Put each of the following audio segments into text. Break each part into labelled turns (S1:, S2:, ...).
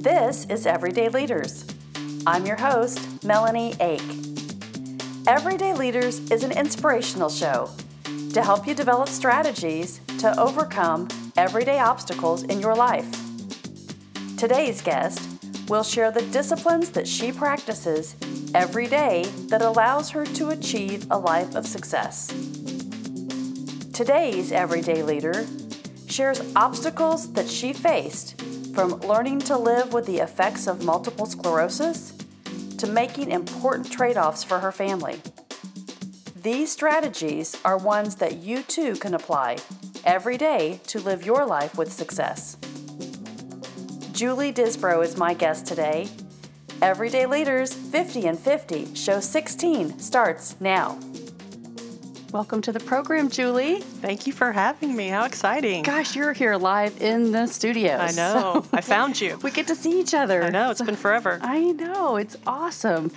S1: This is Everyday Leaders. I'm your host, Melanie Ake. Everyday Leaders is an inspirational show to help you develop strategies to overcome everyday obstacles in your life. Today's guest will share the disciplines that she practices every day that allows her to achieve a life of success. Today's everyday leader shares obstacles that she faced from learning to live with the effects of multiple sclerosis to making important trade offs for her family. These strategies are ones that you too can apply every day to live your life with success. Julie Disbro is my guest today. Everyday Leaders 50 and 50, show 16 starts now. Welcome to the program, Julie.
S2: Thank you for having me. How exciting.
S1: Gosh, you're here live in the studio.
S2: I know. I found you.
S1: We get to see each other.
S2: I know. It's been forever.
S1: I know. It's awesome.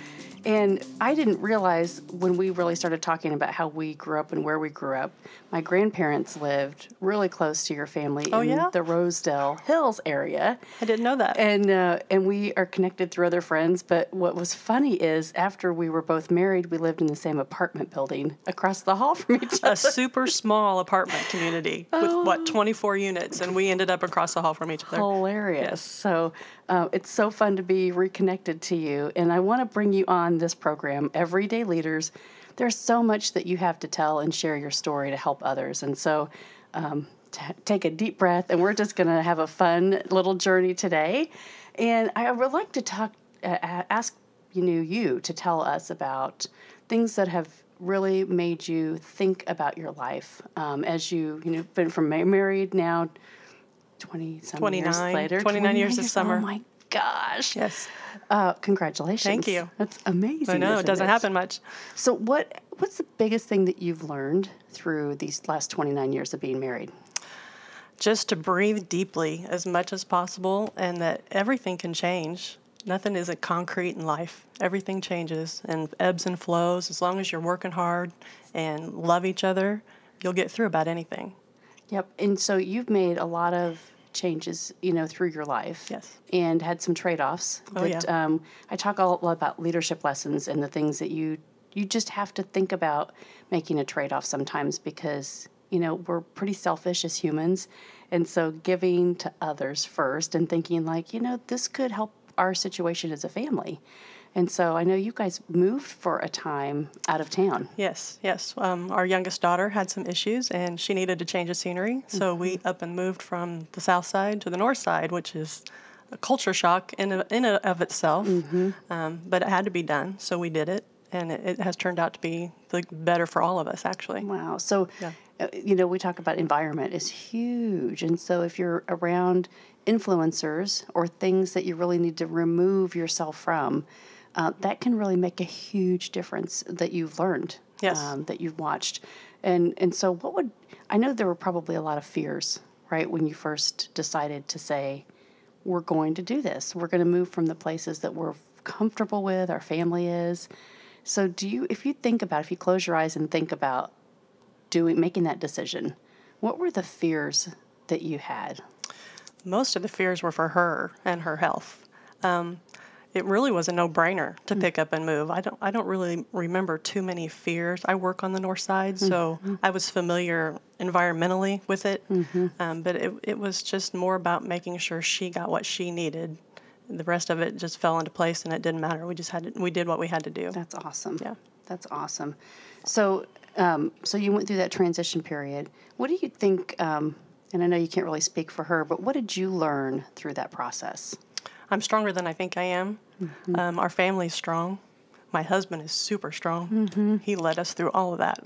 S1: And I didn't realize when we really started talking about how we grew up and where we grew up, my grandparents lived really close to your family
S2: Oh,
S1: in
S2: yeah?
S1: the Rosedale Hills area.
S2: I didn't know that.
S1: And uh, and we are connected through other friends. But what was funny is after we were both married, we lived in the same apartment building across the hall from each other.
S2: a super small apartment community with
S1: Oh.
S2: what 24 units and we ended up across the hall from each other.
S1: Hilarious. So uh, it's so fun to be reconnected to you. And I want to bring you on this program, Everyday Leaders. There's so much that you have to tell and share your story to help others. And so um, t- take a deep breath, and we're just going to have a fun little journey today. And I would like to talk, uh, ask you know you to tell us about things that have really made you think about your life um, as you you know been from married now 20 some years
S2: 29
S1: later
S2: 29 years this summer.
S1: oh my gosh
S2: Yes.
S1: uh, congratulations
S2: Thank you.
S1: that's amazing
S2: I know. It doesn't happen much.
S1: so what what's the biggest thing that you've learned through these last 29 years of being married
S2: Just to breathe deeply as much as possible and that everything can change. Nothing isn't concrete in life. Everything changes and ebbs and flows. As long as you're working hard and love each other, you'll get through about anything.
S1: Yep. And so you've made a lot of changes, you know, through your life.
S2: Yes.
S1: And had some trade-offs.
S2: Oh,
S1: that,
S2: yeah.
S1: Um, I talk a lot about leadership lessons and the things that you you just have to think about making a trade-off sometimes because you know we're pretty selfish as humans, and so giving to others first and thinking like you know this could help our situation as a family. And so I know you guys moved for a time out of town.
S2: Yes, yes. Um, our youngest daughter had some issues and she needed to change of scenery. So we up and moved from the south side to the north side, which is a culture shock in, a- in and of itself. Um, but it had to be done. So we did it. And it, it has turned out to be the better for all of us, actually.
S1: Wow. So,
S2: Yeah.
S1: uh, you know, we talk about environment is huge. And so if you're around influencers or things that you really need to remove yourself from, uh, that can really make a huge difference that you've learned,
S2: Yes.
S1: um, that you've watched. And, and so, what would, I know there were probably a lot of fears, right, when you first decided to say, we're going to do this. We're going to move from the places that we're comfortable with, our family is. So, do you, if you think about, if you close your eyes and think about doing, making that decision, what were the fears that you had?
S2: Most of the fears were for her and her health. Um, it really was a no-brainer to pick up and move. I don't I don't really remember too many fears. I work on the north side, so I was familiar environmentally with it. Um, but it it was just more about making sure she got what she needed. The rest of it just fell into place, and it didn't matter. We just had to, we did what we had to do.
S1: That's awesome.
S2: Yeah.
S1: That's awesome. So, um, so you went through that transition period. What do you think? Um, and I know you can't really speak for her, but what did you learn through that process?
S2: I'm stronger than I think I am. Um, our family's strong. My husband is super strong. He led us through all of that.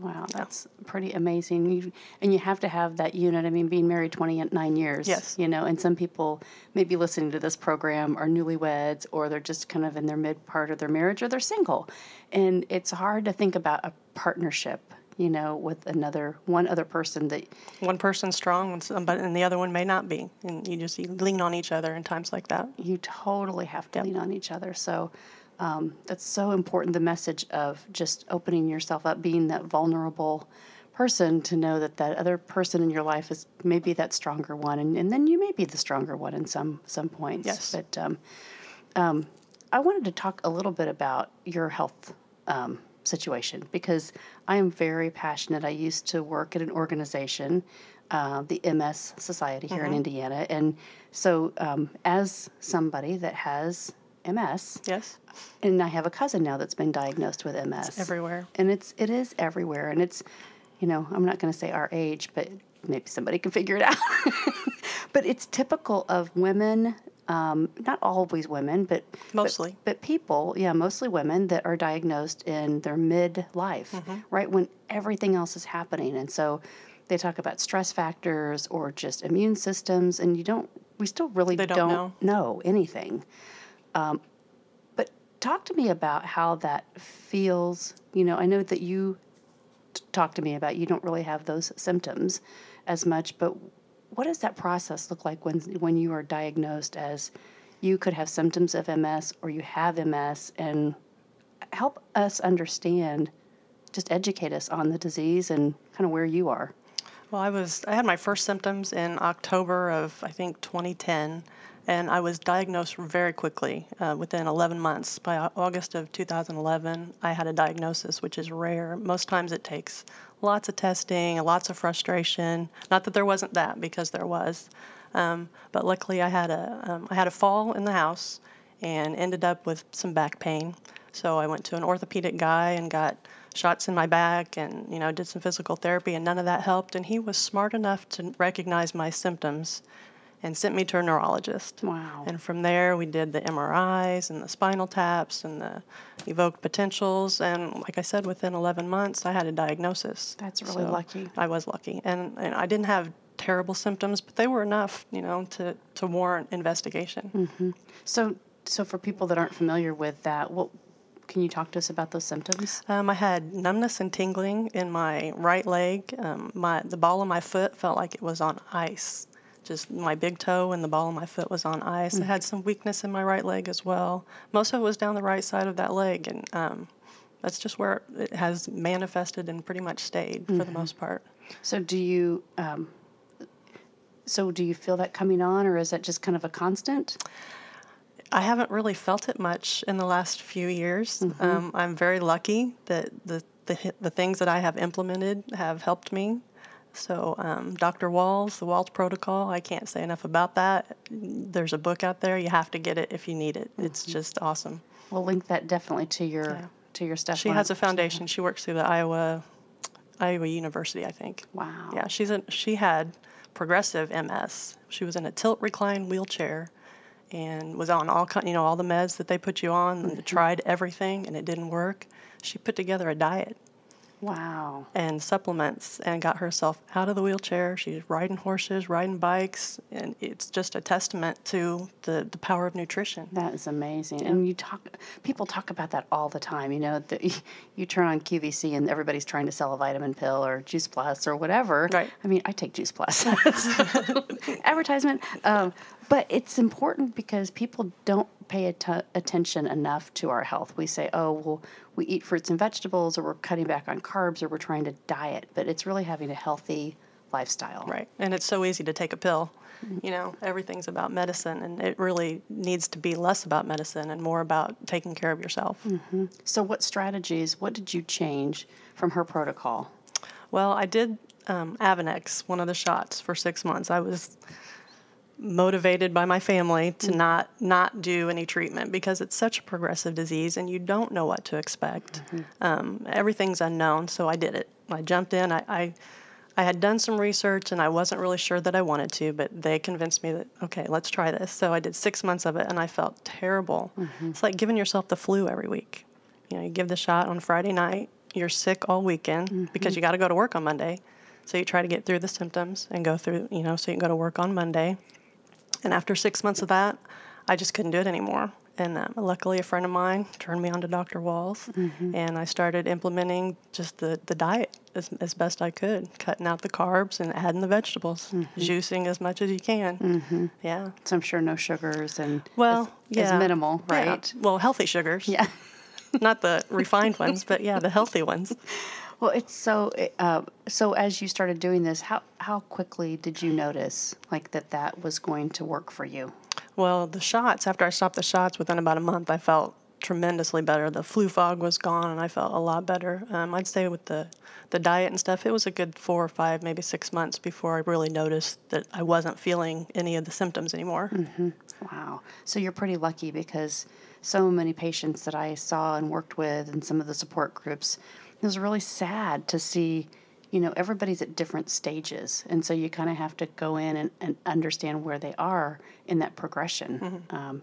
S1: Wow, that's pretty amazing. You, and you have to have that unit. I mean, being married 29 years.
S2: Yes.
S1: You know, and some people maybe listening to this program are newlyweds or they're just kind of in their mid part of their marriage or they're single. And it's hard to think about a partnership, you know, with another, one other person that,
S2: one person's strong and somebody and the other one may not be and you just you lean on each other in times like that
S1: you totally have to lean on each other. So um, that's so important. The message of just opening yourself up, being that vulnerable person to know that that other person in your life is maybe that stronger one, and, and then you may be the stronger one in some some points.
S2: Yes.
S1: But um, um, I wanted to talk a little bit about your health um, situation because I am very passionate. I used to work at an organization, uh, the MS Society here in Indiana, and so um, as somebody that has MS,
S2: Yes.
S1: and I have a cousin now that's been diagnosed with MS.
S2: everywhere.
S1: And it's it is everywhere, and it's, you know, I'm not going to say our age, but maybe somebody can figure it out. but it's typical of women, um, not always women, but but-
S2: Mostly.
S1: but, people, yeah, mostly women that are diagnosed in their midlife,
S2: Mm-hmm.
S1: right when everything else is happening, and so they talk about stress factors or just immune systems, and you don't. We still really
S2: They don't know.
S1: know anything. Um, but talk to me about how that feels. You know, I know that you t- talk to me about you don't really have those symptoms as much, but what does that process look like when when you are diagnosed as you could have symptoms of MS or you have MS and help us understand just educate us on the disease and kind of where you are.
S2: Well, I was I had my first symptoms in October of I think 2010, and I was diagnosed very quickly. Uh, within 11 months, by August of 2011, I had a diagnosis, which is rare. Most times it takes lots of testing, lots of frustration. Not that there wasn't that, because there was, um, but luckily I had a um, I had a fall in the house, and ended up with some back pain. So I went to an orthopedic guy and got shots in my back and you know did some physical therapy and none of that helped and he was smart enough to recognize my symptoms and sent me to a neurologist
S1: Wow.
S2: and from there we did the mris and the spinal taps and the evoked potentials and like i said within 11 months i had a diagnosis
S1: That's really lucky.
S2: i was lucky and, and i didn't have terrible symptoms but they were enough you know to, to warrant investigation
S1: So so for people that aren't familiar with that, what can you talk to us about those symptoms?
S2: Um, I had numbness and tingling in my right leg. Um, my the ball of my foot felt like it was on ice. Just my big toe and the ball of my foot was on ice. I had some weakness in my right leg as well. Most of it was down the right side of that leg, and um, that's just where it has manifested and pretty much stayed for the most part.
S1: So do you um, so do you feel that coming on or is that just kind of a constant?
S2: I haven't really felt it much in the last few years. Um, I'm very lucky that the, the the things that I have implemented have helped me. So, um, Dr. Wahls, the Wahls Protocol, I can't say enough about that. There's a book out there. You have to get it if you need it. It's just awesome.
S1: We'll link that definitely to your
S2: Yeah.
S1: to your stuff.
S2: She has a foundation. She works through the Iowa Iowa University, I think.
S1: Wow.
S2: Yeah, she's a, she had progressive MS. She was in a tilt recline wheelchair and was on all kind, you know, all the meds that they put you on and tried everything and it didn't work. She put together a diet
S1: Wow.
S2: and supplements and got herself out of the wheelchair. She's riding horses, riding bikes, and it's just a testament to the, the power of nutrition.
S1: That is amazing. And you talk, people talk about that all the time. You know, the, you turn on QVC and everybody's trying to sell a vitamin pill or Juice Plus or whatever.
S2: Right.
S1: I mean, I take Juice Plus. Advertisement. Um, but it's important because people don't pay att- attention enough to our health. We say, oh, well, we eat fruits and vegetables or we're cutting back on carbs or we're trying to diet. But it's really having a healthy lifestyle.
S2: Right. And it's so easy to take a pill. You know, everything's about medicine, and it really needs to be less about medicine and more about taking care of yourself.
S1: So, what strategies, what did you change from her protocol?
S2: Well, I did um, Avonex, one of the shots, for six months. I was motivated by my family to mm. not not do any treatment because it's such a progressive disease and you don't know what to expect. Mm-hmm. Um, everything's unknown, so I did it. I jumped in. I, I I had done some research and I wasn't really sure that I wanted to, but they convinced me that okay, let's try this. So I did six months of it and I felt terrible. Mm-hmm. It's like giving yourself the flu every week. You know, you give the shot on Friday night, you're sick all weekend mm-hmm. because you got to go to work on Monday. So you try to get through the symptoms and go through, you know, so you can go to work on Monday. And after six months of that, I just couldn't do it anymore. And um, luckily, a friend of mine turned me on to Dr. Wahls, mm-hmm. and I started implementing just the, the diet as, as best I could, cutting out the carbs and adding the vegetables, mm-hmm. juicing as much as you can. Mm-hmm. Yeah.
S1: So, I'm sure no sugars and
S2: Well,
S1: is,
S2: yeah.
S1: is minimal,
S2: Yeah.
S1: right?
S2: Well, healthy sugars.
S1: Yeah.
S2: Not the refined ones, but yeah, the healthy ones.
S1: Well, it's so. Uh, so as you started doing this, how how quickly did you notice like that that was going to work for you?
S2: Well, the shots, after I stopped the shots within about a month, I felt tremendously better. The flu fog was gone and I felt a lot better. Um, I'd say with the, the diet and stuff, it was a good four or five, maybe six months before I really noticed that I wasn't feeling any of the symptoms anymore.
S1: Mm-hmm. Wow. So you're pretty lucky because so many patients that I saw and worked with and some of the support groups, it was really sad to see you know, everybody's at different stages. And so you kind of have to go in and, and understand where they are in that progression. Mm-hmm. Um,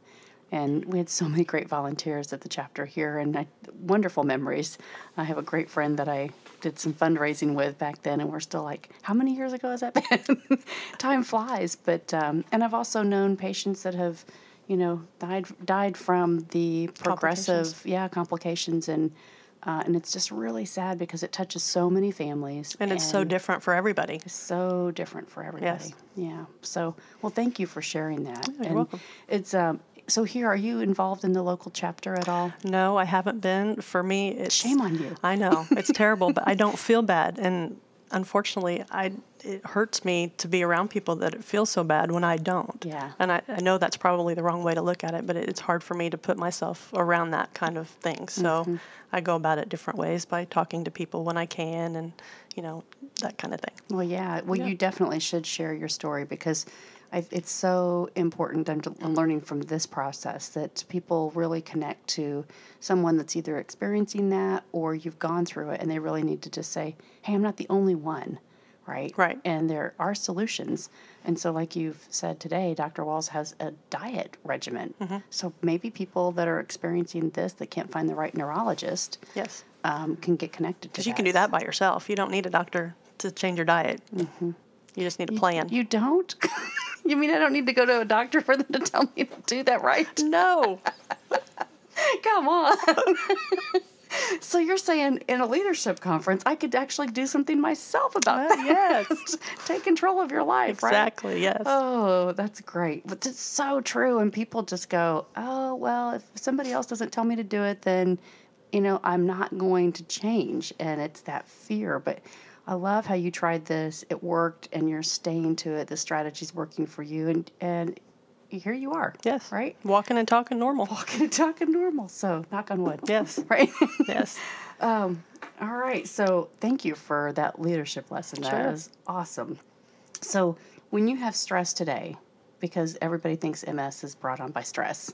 S1: and we had so many great volunteers at the chapter here and I, wonderful memories. I have a great friend that I did some fundraising with back then, and we're still like, how many years ago has that been? Time flies. But, um, and I've also known patients that have, you know, died, died from the progressive, complications. yeah, complications and, uh, and it's just really sad because it touches so many families.
S2: And it's and so different for everybody.
S1: so different for everybody.
S2: Yes.
S1: Yeah. So, well, thank you for sharing that.
S2: you're and welcome.
S1: It's um, so here, are you involved in the local chapter at all?
S2: No, I haven't been. For me, it's
S1: shame on you.
S2: I know it's terrible, but I don't feel bad, and unfortunately, I it hurts me to be around people that it feels so bad when I don't.
S1: Yeah.
S2: And I, I know that's probably the wrong way to look at it, but it's hard for me to put myself around that kind of thing. So mm-hmm. I go about it different ways by talking to people when I can and, you know, that kind of thing.
S1: Well, yeah. Well, yeah. you definitely should share your story because I, it's so important. I'm, I'm learning from this process that people really connect to someone that's either experiencing that or you've gone through it and they really need to just say, hey, I'm not the only one right?
S2: Right.
S1: And there are solutions. And so, like you've said today, Dr. Wahls has a diet regimen. Mm-hmm. So maybe people that are experiencing this that can't find the right neurologist,
S2: yes,
S1: um, can get connected to.
S2: Because you can do that by yourself. You don't need a doctor to change your diet. Mm-hmm. You just need a plan.
S1: You, you don't. you mean I don't need to go to a doctor for them to tell me to do that right?
S2: No.
S1: Come on so you're saying in a leadership conference, I could actually do something myself about uh, that?
S2: Yes.
S1: Take control of your life,
S2: exactly,
S1: right? Exactly.
S2: Yes.
S1: Oh, that's great. But it's so true. And people just go, oh, well, if somebody else doesn't tell me to do it, then, you know, I'm not going to change. And it's that fear. But I love how you tried this. It worked, and you're staying to it. The strategy's working for you, and and here you are.
S2: Yes.
S1: Right?
S2: Walking and talking normal.
S1: Walking and talking normal. So, knock on wood.
S2: Yes.
S1: Right?
S2: yes.
S1: Um, all right. So, thank you for that leadership lesson. That
S2: sure.
S1: was awesome. So, when you have stress today, because everybody thinks MS is brought on by stress,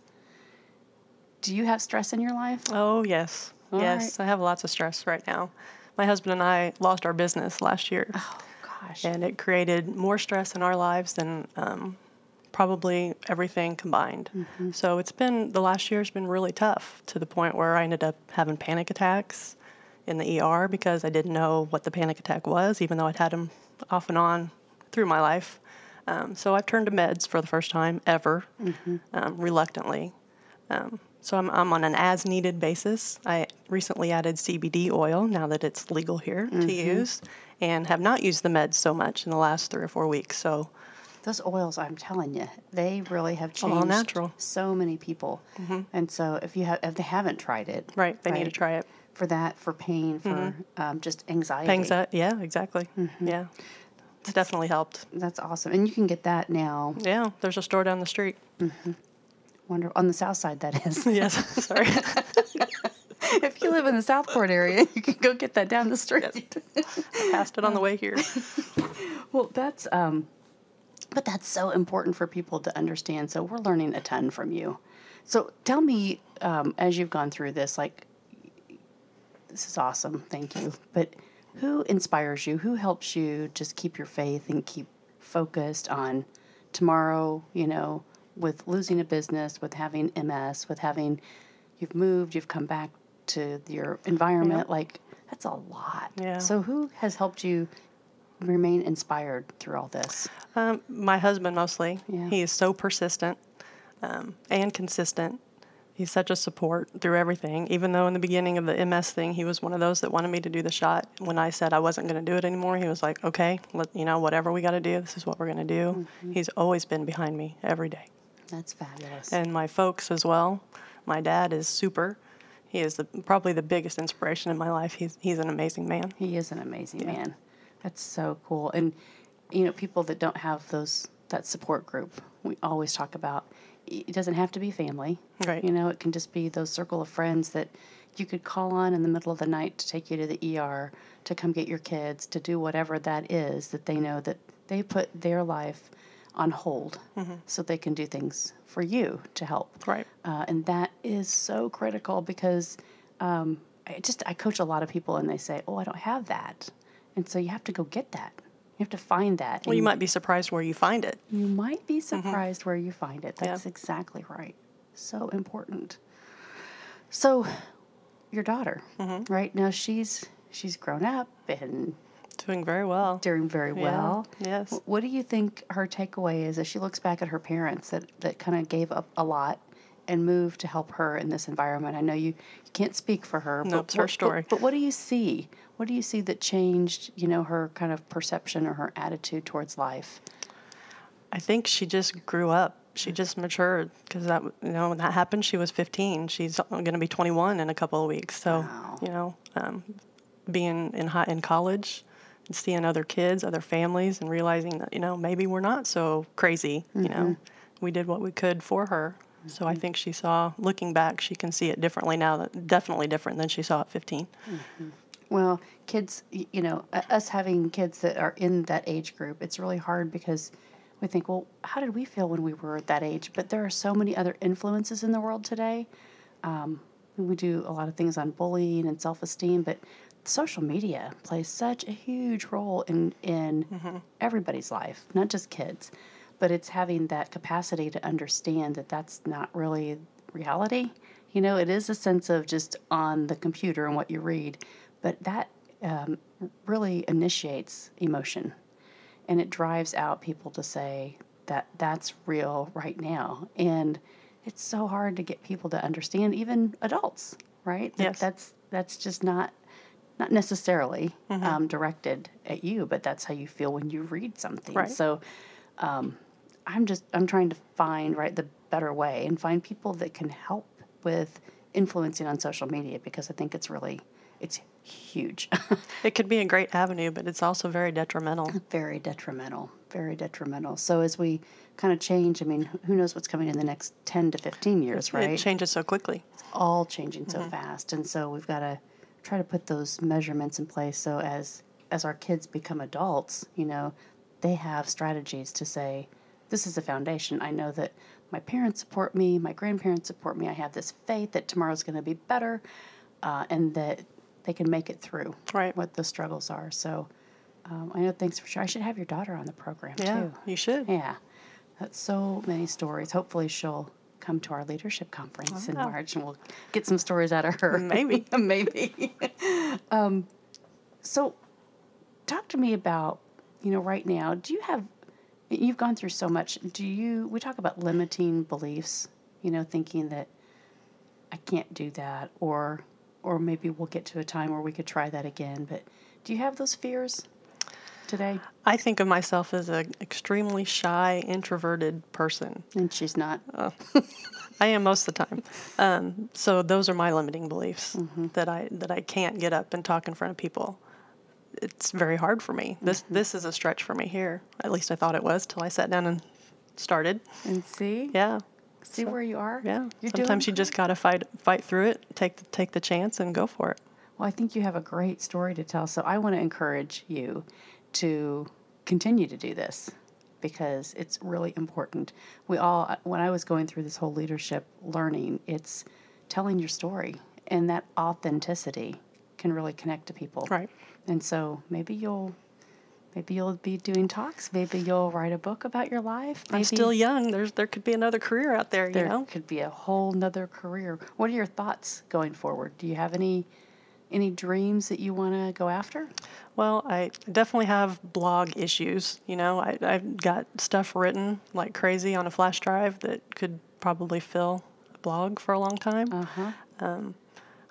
S1: do you have stress in your life?
S2: Oh, yes. All yes. Right. I have lots of stress right now. My husband and I lost our business last year.
S1: Oh, gosh.
S2: And it created more stress in our lives than um, probably everything combined. Mm-hmm. So it's been the last year's been really tough to the point where I ended up having panic attacks in the ER because I didn't know what the panic attack was, even though I'd had them off and on through my life. Um, so I've turned to meds for the first time ever, mm-hmm. um, reluctantly. Um, so I'm, I'm on an as needed basis. I recently added CBD oil now that it's legal here mm-hmm. to use, and have not used the meds so much in the last three or four weeks. So
S1: those oils, I'm telling you, they really have changed
S2: all natural.
S1: so many people. Mm-hmm. And so if you have, if they haven't tried it,
S2: right, they right, need to try it
S1: for that, for pain, for mm-hmm. um, just anxiety.
S2: Anxiety, yeah, exactly. Mm-hmm. Yeah, it's that's, definitely helped.
S1: That's awesome, and you can get that now.
S2: Yeah, there's a store down the street.
S1: Wonderful on the south side, that is.
S2: yes, sorry.
S1: if you live in the Southport area, you can go get that down the street.
S2: Yes. Passed it on the way here.
S1: well, that's um, but that's so important for people to understand. So we're learning a ton from you. So tell me, um, as you've gone through this, like, this is awesome. Thank you. But who inspires you? Who helps you just keep your faith and keep focused on tomorrow, you know, with losing a business, with having MS, with having, you've moved, you've come back to your environment. Like, that's a lot.
S2: Yeah.
S1: So who has helped you remain inspired through all this?
S2: Um, my husband mostly.
S1: Yeah.
S2: He is so persistent um, and consistent. He's such a support through everything. Even though in the beginning of the MS thing, he was one of those that wanted me to do the shot. When I said I wasn't going to do it anymore, he was like, "Okay, let, you know, whatever we got to do, this is what we're going to do." Mm-hmm. He's always been behind me every day.
S1: That's fabulous.
S2: And my folks as well. My dad is super he is the, probably the biggest inspiration in my life. He's he's an amazing man.
S1: He is an amazing man. That's so cool. And you know, people that don't have those that support group, we always talk about. It doesn't have to be family.
S2: Right.
S1: You know, it can just be those circle of friends that you could call on in the middle of the night to take you to the ER, to come get your kids, to do whatever that is that they know that they put their life on hold so they can do things for you to help.
S2: Right.
S1: Uh, and that is so critical because um, I just I coach a lot of people and they say, "Oh, I don't have that," and so you have to go get that. You have to find that.
S2: Well, you might be surprised where you find it.
S1: you might be surprised where you find it.
S2: Yeah.
S1: That's exactly right. So important. So, your daughter, right now she's she's grown up and
S2: Doing very well.
S1: doing very
S2: Yeah,
S1: well.
S2: yes.
S1: What do you think her takeaway is as she looks back at her parents that, that kind of gave up a lot and moved to help her in this environment? I know you, you can't speak for her.
S2: No,
S1: but
S2: it's her
S1: what- but-
S2: story.
S1: But, what do you see? What do you see that changed, you know, her kind of perception or her attitude towards life?
S2: I think she just grew up. She just matured because that you know when that happened. She was 15. She's going to be 21 in a couple of weeks. So
S1: Wow.
S2: you know, um, being in high, in college, and seeing other kids, other families, and realizing that you know maybe we're not so crazy. You know,
S1: Mm-hmm.
S2: we did what we could for her. So I think she saw, looking back, she can see it differently now. That definitely different than she saw at 15.
S1: Well, kids, you know, us having kids that are in that age group, it's really hard because we think, well, how did we feel when we were at that age? But there are so many other influences in the world today. Um, we do a lot of things on bullying and self esteem, but social media plays such a huge role in, in everybody's life, not just kids. But it's having that capacity to understand that that's not really reality. You know, it is a sense of just on the computer and what you read, but that um, really initiates emotion and it drives out people to say that that's real right now. And it's so hard to get people to understand, even adults, right? That
S2: Yes.
S1: That's that's just not not necessarily um, directed at you, but that's how you feel when you read something.
S2: Right.
S1: So um, I'm just I'm trying to find right the better way and find people that can help with influencing on social media because I think it's really it's huge.
S2: It could be a great avenue, but it's also very detrimental.
S1: very detrimental very detrimental so as we kind of change i mean who knows what's coming in the next 10 to 15 years right?
S2: It changes so quickly.
S1: It's all changing so fast and so we've got to try to put those measurements in place so as as our kids become adults you know they have strategies to say this is a foundation i know that my parents support me my grandparents support me i have this faith that tomorrow's going to be better uh, and that they can make it through
S2: Right.
S1: what the struggles are so um, i know thanks for sharing i should have your daughter on the program
S2: Yeah,
S1: too
S2: you should.
S1: yeah, that's so many stories. Hopefully, she'll come to our leadership conference in March, and we'll get some stories out of her.
S2: Maybe.
S1: maybe. um, so, talk to me about you know right now. Do you have? You've gone through so much. Do you? We talk about limiting beliefs. You know, thinking that I can't do that, or or maybe we'll get to a time where we could try that again. But do you have those fears today?
S2: I think of myself as an extremely shy, introverted person.
S1: And she's not.
S2: I am most of the time. Um, so those are my limiting beliefs
S1: Mm-hmm.
S2: that I that I can't get up and talk in front of people. It's very hard for me. This
S1: Mm-hmm.
S2: this is a stretch for me here. At least I thought it was till I sat down and started.
S1: And see,
S2: Yeah.
S1: see where you are.
S2: Yeah.
S1: You're
S2: Sometimes you just got to fight fight through it, take the, take the chance and go for it.
S1: Well, I think you have a great story to tell. So I want to encourage you to continue to do this because it's really important. We all, when I was going through this whole leadership learning, it's telling your story, and that authenticity can really connect to people.
S2: Right.
S1: And so maybe you'll. Maybe you'll be doing talks. Maybe you'll write a book about your life. Maybe
S2: I'm still young. There's there could be another career out there, you
S1: there
S2: know.
S1: could be a whole nother career. What are your thoughts going forward? Do you have any any dreams that you want to go after?
S2: Well, I definitely have blog issues. You know, I, I've got stuff written like crazy on a flash drive that could probably fill a blog for a long time.
S1: Uh huh.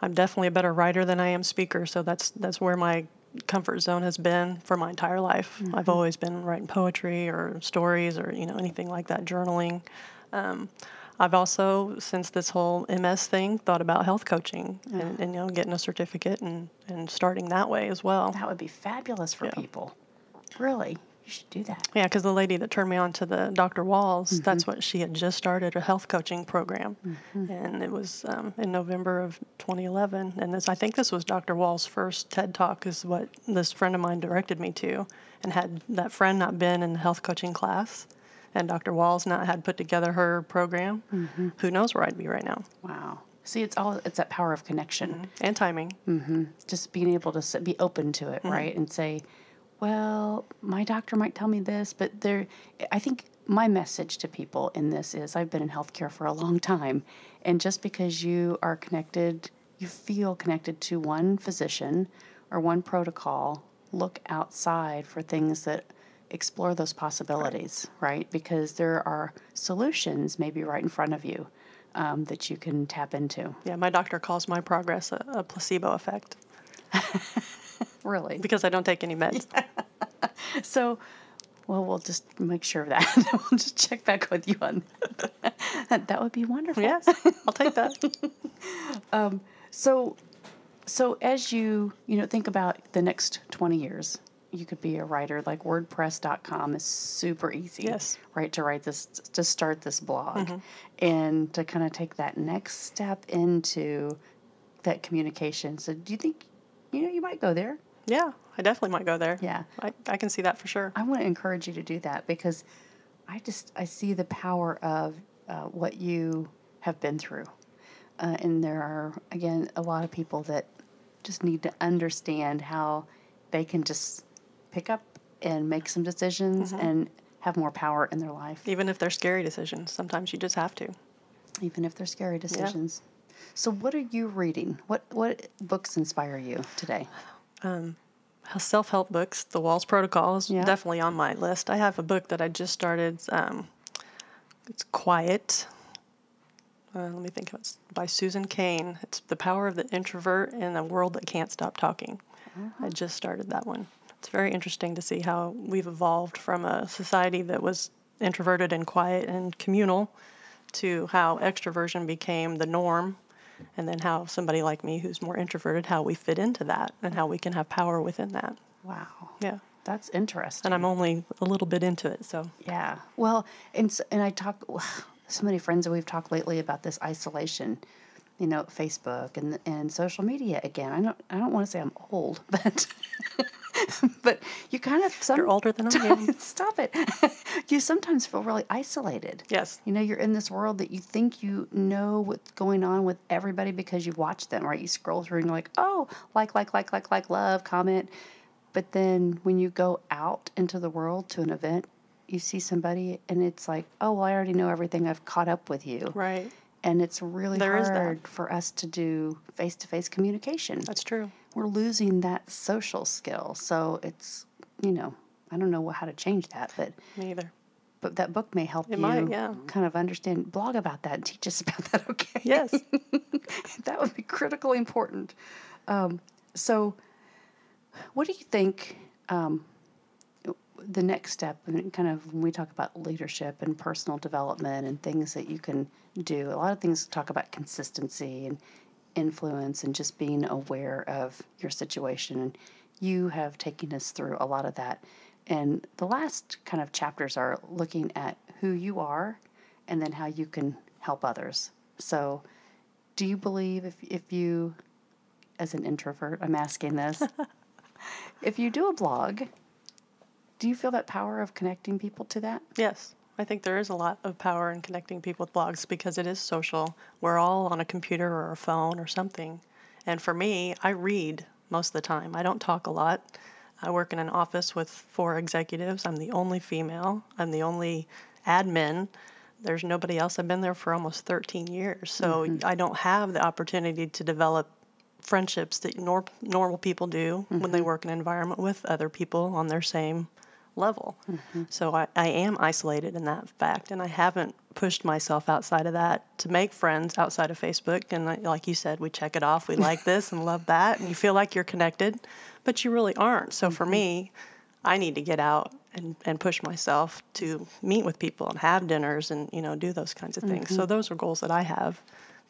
S2: I'm definitely a better writer than I am speaker, so that's that's where my comfort zone has been for my entire life. I've always been writing poetry or stories or you know anything like that, journaling. Um, I've also, since this whole MS thing, thought about health coaching and, ah. and you know getting a certificate and, and starting that way as well.
S1: That would be fabulous for people. Really, you should do that.
S2: Yeah, because the lady that turned me on to the Dr. Wahls, mm-hmm. that's what she had just started a health coaching program, mm-hmm. and it was um, in November of 2011. And this, I think, this was Dr. Wahls' first TED Talk, is what this friend of mine directed me to, and had that friend not been in the health coaching class, and Dr. Wahls not had put together her program, mm-hmm. who knows where I'd be right now?
S1: Wow. See, it's all it's that power of connection. Mm-hmm.
S2: And timing. Mm-hmm.
S1: Just being able to be open to it, right, and say, "Well, my doctor might tell me this, but there." I think my message to people in this is, I've been in healthcare for a long time, and just because you are connected, you feel connected to one physician or one protocol, look outside for things that explore those possibilities, right? Because there are solutions maybe right in front of you um, that you can tap into.
S2: Yeah, my doctor calls my progress a, a placebo effect
S1: Really.
S2: because I don't take any meds.
S1: So, well, we'll just make sure of that. we'll just check back with you on that. that would be wonderful.
S2: Yes, I'll take that.
S1: So, so as you you know think about the next twenty years, you could be a writer. Like WordPress.com is super easy.
S2: Yes.
S1: Right to write this to start this blog, and to kind of take that next step into that communication. So, do you think you know you might go there?
S2: Yeah, I definitely might go there.
S1: Yeah.
S2: I, I can see that for sure.
S1: I want to encourage you to do that because I just I see the power of uh, what you have been through, uh, and there are again a lot of people that just need to understand how they can just pick up and make some decisions and have more power in their life,
S2: Even if they're scary decisions, sometimes you just have to.
S1: even if they're scary decisions. So, what are you reading? What what books inspire you today?
S2: Self help books, The Wahls Protocol is
S1: Yeah.
S2: definitely on my list. I have a book that I just started. Um, it's Quiet. Uh, let me think of it. It's by Susan Cain. It's The Power of the Introvert in a World That Can't Stop Talking. I just started that one. It's very interesting to see how we've evolved from a society that was introverted and quiet and communal to how extroversion became the norm and then how somebody like me who's more introverted how we fit into that and how we can have power within that
S1: Wow,
S2: yeah
S1: that's interesting.
S2: and i'm only a little bit into it so
S1: Yeah. Well, and and I talk so many friends that we've talked lately about this isolation, you know, Facebook and and social media again. I don't I don't want to say I'm old, but but you kind of some,
S2: you're older than i am
S1: Stop it. you sometimes feel really isolated.
S2: yes
S1: You know, you're in this world that you think you know what's going on with everybody because you watch them, right? You scroll through and you're like, oh, like, like, like, like, like, love, comment. But then when you go out into the world to an event, you see somebody and it's like, oh, well, I already know everything. I've caught up with you.
S2: right
S1: And it's really
S2: There
S1: hard for us to do face to face communication.
S2: that's true
S1: We're losing that social skill. So it's, you know, I don't know how to change that, but
S2: me either
S1: but that book may help
S2: It
S1: you
S2: might, yeah.
S1: kind of understand blog about that and teach us about that okay
S2: yes
S1: that would be critically important um, so what do you think um, the next step and kind of when we talk about leadership and personal development and things that you can do a lot of things talk about consistency and influence and just being aware of your situation. And you have taken us through a lot of that. And the last kind of chapters are looking at who you are and then how you can help others. So do you believe if, if you as an introvert i'm asking this if you do a blog do you feel that power of connecting people to that?
S2: Yes i think there is a lot of power in connecting people with blogs because it is social. We're all on a computer or a phone or something. And for me i read most of the time. I don't talk a lot. I work in an office with four executives. I'm the only female. I'm the only admin. There's nobody else. I've been there for almost 13 years. So mm-hmm. i don't have the opportunity to develop friendships that nor- normal people do when they mm-hmm. work in an environment with other people on their same level. Mm-hmm. So I, I am isolated in that fact, and I haven't pushed myself outside of that to make friends outside of Facebook. And like- like you said, we check it off. We like this and love that, and you feel like you're connected, but you really aren't. So for mm-hmm. me, I need to get out and, and push myself to meet with people and have dinners and you know do those kinds of things. So mm-hmm. those are goals that I have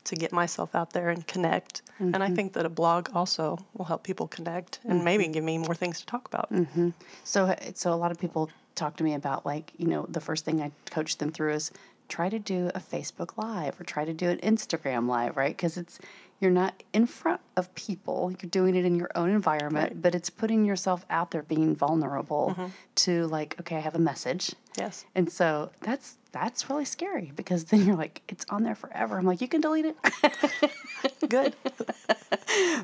S2: to get myself out there and connect. And I mm-hmm. think that a blog also will help people connect and mm-hmm. maybe give me more things to talk about. Mm-hmm.
S1: So, uh, so a lot of people talk to me about like, you know, the first thing I coach them through is try to do a Facebook Live or try to do an Instagram Live, right? Because it's you're not in front of people. You're doing it in your own environment, but it's putting yourself out there, being vulnerable to like, okay, I have a message.
S2: Yes.
S1: And so that's that's really scary because then you're like, it's on there forever. I'm like, you can delete it.
S2: Good.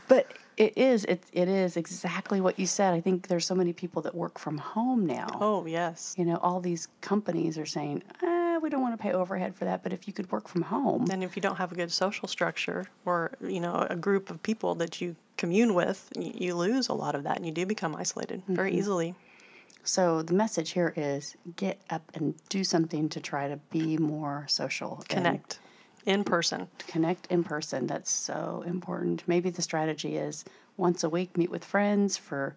S1: but it is it, it is exactly what you said. I think there's so many people that work from home now.
S2: Oh, yes.
S1: You know, all these companies are saying, eh, we don't want to pay overhead for that. But if you could work from home,
S2: And if you don't have a good social structure or, you know, a group of people that you commune with, you, you lose a lot of that and you do become isolated very easily.
S1: So the message here is get up and do something to try to be more social.
S2: Connect in person.
S1: connect in person. That's so important. Maybe the strategy is once a week meet with friends for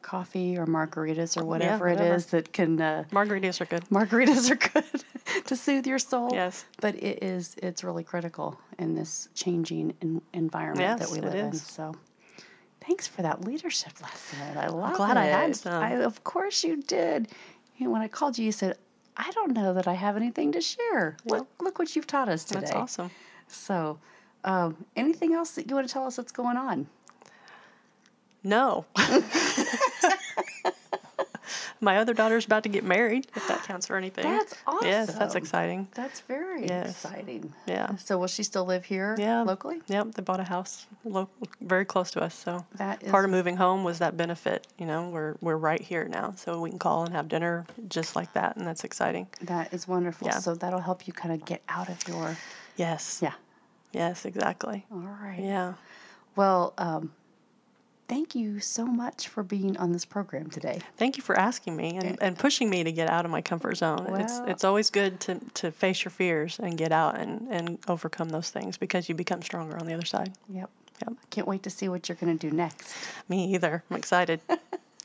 S1: coffee or margaritas or whatever, it
S2: whatever.
S1: is that can. Uh,
S2: Margaritas are good.
S1: margaritas are good to soothe your soul.
S2: Yes.
S1: but it is. It's really critical in this changing en- environment that we
S2: it
S1: live in. So. Thanks for that leadership lesson. I love
S2: glad I had some.
S1: I, of course you did. Know, when I called you, you said, "I don't know that I have anything to share." Look, look what you've taught us today.
S2: That's awesome.
S1: So, um, anything else that you want to tell us that's going on?
S2: No. My other daughter's about to get married, if that counts for anything.
S1: That's awesome.
S2: Yes, that's exciting.
S1: That's very
S2: Yes.
S1: exciting.
S2: Yeah.
S1: So, will she still live here
S2: Yeah.
S1: locally?
S2: Yep, they bought a house very close to us. So
S1: That is
S2: part of moving home was that benefit. You know, we're we're right here now, so we can call and have dinner just like that, and that's exciting.
S1: that is wonderful.
S2: Yeah.
S1: So that'll help you kind of get out of your
S2: Yes.
S1: yeah.
S2: Yes, exactly.
S1: All right.
S2: Yeah.
S1: Well, um, thank you so much for being on this program today.
S2: Thank you for asking me and, and pushing me to get out of my comfort zone. it's it's always good to, to face your fears and get out and, and overcome those things because you become stronger on the other side.
S1: Yep.
S2: Yep.
S1: I can't wait to see what you're going to do next.
S2: Me either. I'm excited.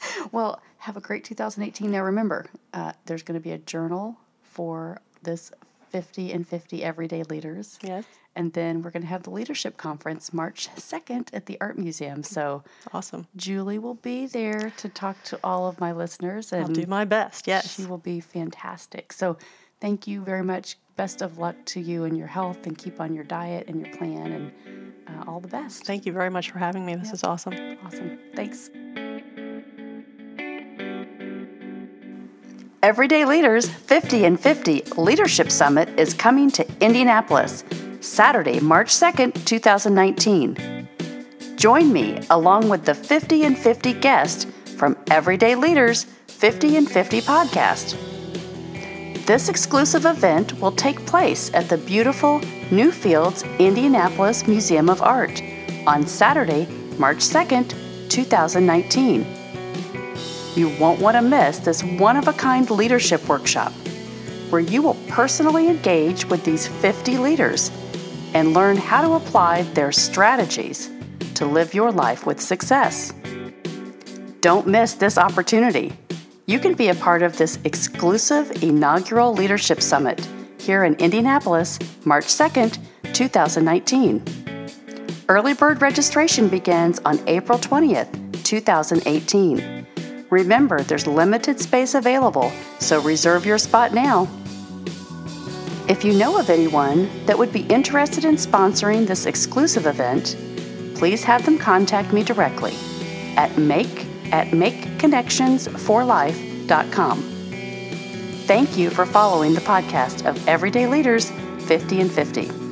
S1: Well, have a great 2018. Now, remember, uh, there's going to be a journal for this 50 and 50 everyday leaders.
S2: yes.
S1: And then we're going to have the leadership conference March 2nd at the Art Museum. So,
S2: Awesome.
S1: Julie will be there to talk to all of my listeners, and
S2: I'll do my best. Yes.
S1: she will be fantastic. So, thank you very much. Best of luck to you and your health, and keep on your diet and your plan, and uh, all the best.
S2: Thank you very much for having me. This is awesome.
S1: Awesome. Thanks. Everyday Leaders 50 and 50 Leadership Summit is coming to Indianapolis Saturday, March 2nd, 2019. Join me along with the 50 and 50 guests from Everyday Leaders 50 and 50 podcast. This exclusive event will take place at the beautiful Newfields Indianapolis Museum of Art on Saturday, March 2nd, 2019. You won't want to miss this one of a kind leadership workshop where you will personally engage with these 50 leaders and learn how to apply their strategies to live your life with success. Don't miss this opportunity. You can be a part of this exclusive inaugural leadership summit here in Indianapolis, March 2nd, 2019. Early bird registration begins on April 20th, 2018. Remember, there's limited space available, so reserve your spot now. If you know of anyone that would be interested in sponsoring this exclusive event, please have them contact me directly at make at makeconnectionsforlife.com. Thank you for following the podcast of Everyday Leaders 50 and 50.